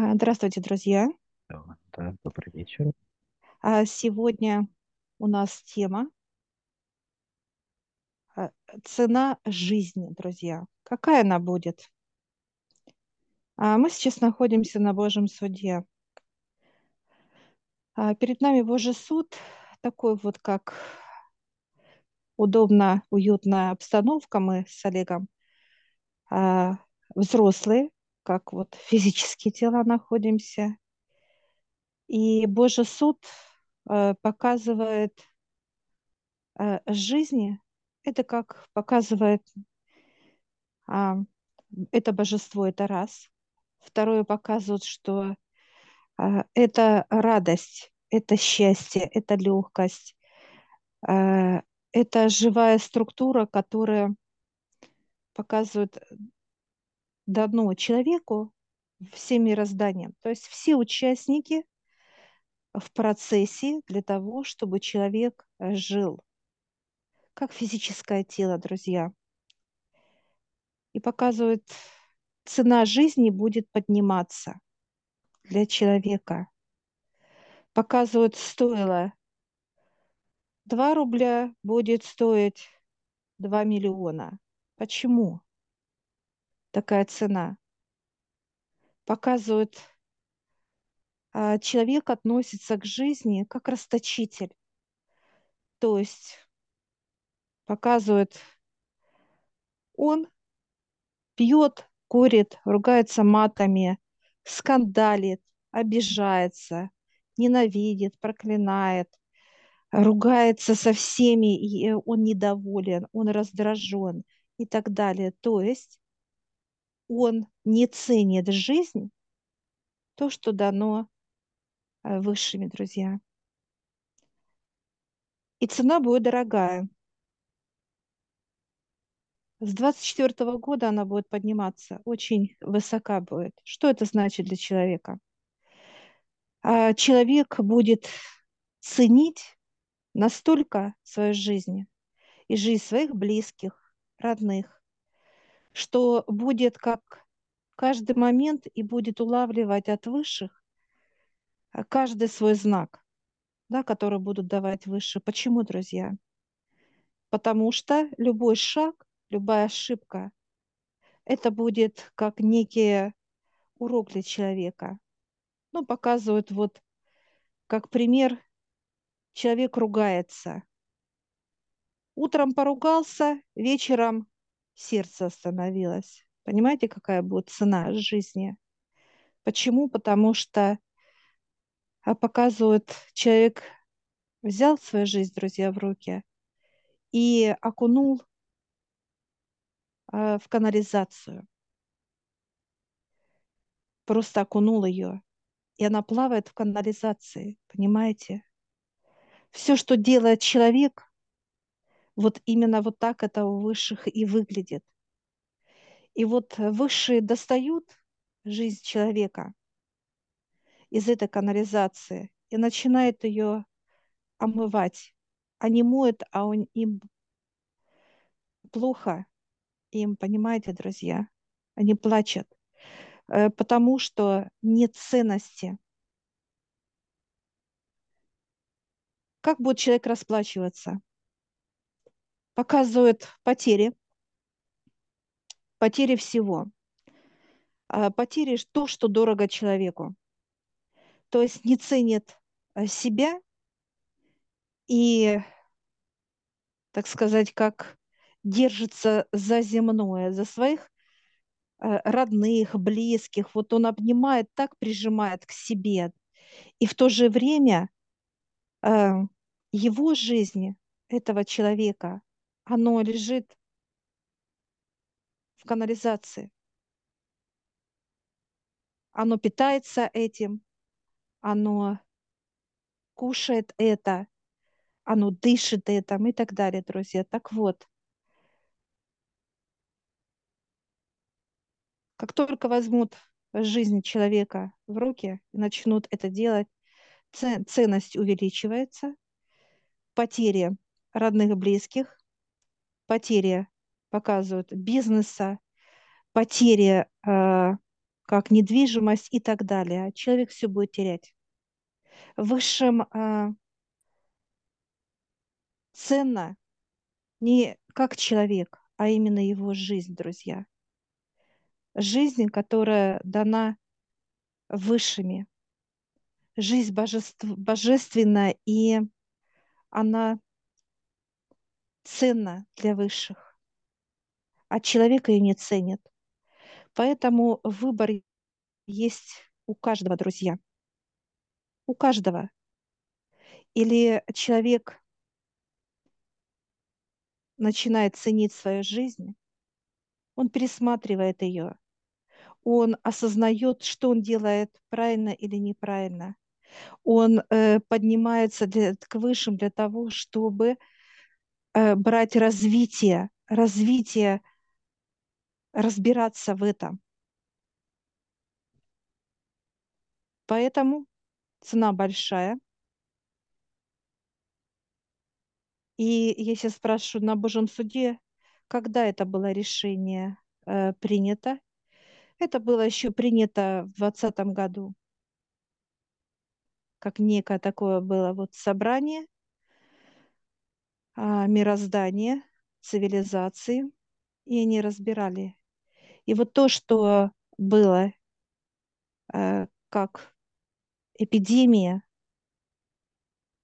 А, Здравствуйте, друзья. Да, да, добрый вечер. А, Сегодня у нас тема а, цена жизни, друзья. Какая она будет? Мы сейчас находимся на Божьем суде. Перед нами Божий суд, такой вот как удобно, уютная обстановка. Мы с Олегом взрослые, как вот физические тела находимся. И Божий суд а, показывает а, жизни, это как показывает а, это божество, это раз. Второе показывает, что а, это радость, это счастье, это легкость, это живая структура, которая показывает дано человеку всем мирозданием. То есть все участники в процессе для того, чтобы человек жил, как физическое тело, друзья. И показывает, цена жизни будет подниматься для человека. Показывают, стоило 2 рубля, будет стоить 2 миллиона. Почему такая цена? Показывают, а, человек относится к жизни как расточитель. То есть показывает, он пьет, курит, ругается матами, скандалит, обижается, ненавидит, проклинает, ругается со всеми, и он недоволен, он раздражен и так далее. То есть он не ценит жизнь, то, что дано э, высшими, друзья. И цена будет дорогая. С 24 года она будет подниматься, очень высока будет. Что это значит для человека? А человек будет ценить настолько свою жизнь и жизнь своих близких, родных, что будет как каждый момент и будет улавливать от высших а, каждый свой знак, да, который будут давать выше. Почему, друзья? Потому что любой шаг, любая ошибка, это будет как некий урок для человека. Ну, показывают вот, как пример, человек ругается. Утром поругался, вечером сердце остановилось. Понимаете, какая будет цена жизни? Почему? Потому что а, показывают, человек взял свою жизнь, друзья, в руки и окунул а, в канализацию. Просто окунул ее. И она плавает в канализации, понимаете? Все, что делает человек, вот именно вот так это у высших и выглядит. И вот высшие достают жизнь человека из этой канализации и начинают ее омывать. Они моют, а он, им плохо. Им, понимаете, друзья, они плачут, э, потому что нет ценности. Как будет человек расплачиваться? Показывают потери, потери всего. А потери то, что дорого человеку. То есть не ценит э, себя и, так сказать, как держится за земное, за своих э, родных, близких. Вот он обнимает, так прижимает к себе. И в то же время его жизни, этого человека, оно лежит в канализации. Оно питается этим, оно кушает это, оно дышит этим и так далее, друзья. Так вот, как только возьмут жизнь человека в руки и начнут это делать, ценность увеличивается, потери родных и близких, потери показывают бизнеса, потери э, как недвижимость и так далее. Человек все будет терять. Высшим а, ценно не как человек, а именно его жизнь, друзья. Жизнь, которая дана высшими. Жизнь божеств, божественная, и она ценна для высших, а человек ее не ценит. Поэтому выбор есть у каждого, друзья. У каждого. Или человек начинает ценить свою жизнь, он пересматривает ее, он осознает, что он делает правильно или неправильно. Он э, поднимается для, к высшим для того, чтобы э, брать развитие, развитие, разбираться в этом. Поэтому цена большая. И я сейчас спрашиваю на Божьем суде, когда это было решение э, принято. Это было еще принято в 2020 году, как некое такое было вот собрание мироздания, цивилизации, и они разбирали. И вот то, что было э, как эпидемия,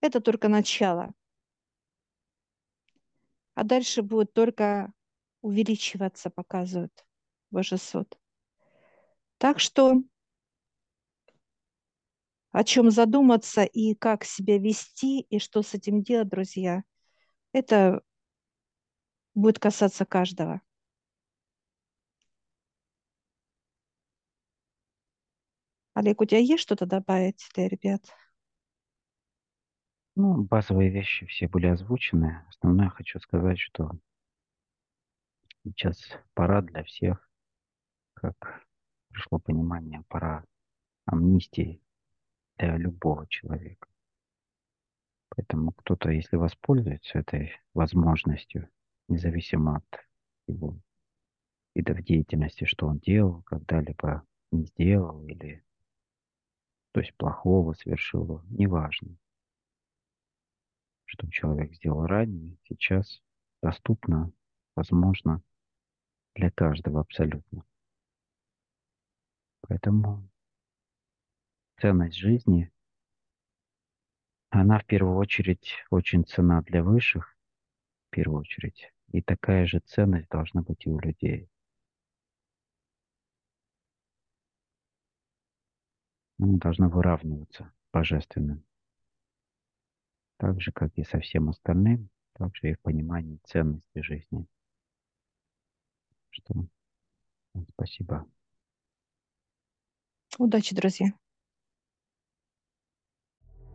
это только начало. А дальше будет только увеличиваться, показывает Божий суд. Так что о чем задуматься и как себя вести, и что с этим делать, друзья, это будет касаться каждого. Олег, у тебя есть что-то добавить для ребят? Ну, базовые вещи все были озвучены. Основное хочу сказать, что сейчас пора для всех, как пришло понимание, пора амнистии для любого человека. Поэтому кто-то, если воспользуется этой возможностью, независимо от его видов деятельности, что он делал, когда-либо не сделал или то есть плохого совершил, неважно, что человек сделал ранее, сейчас доступно, возможно, для каждого абсолютно. Поэтому ценность жизни, она в первую очередь очень цена для высших, в первую очередь, и такая же ценность должна быть и у людей. Она должна выравниваться божественным. Так же, как и со всем остальным, так же и в понимании ценности жизни. Что? Спасибо. Удачи, друзья.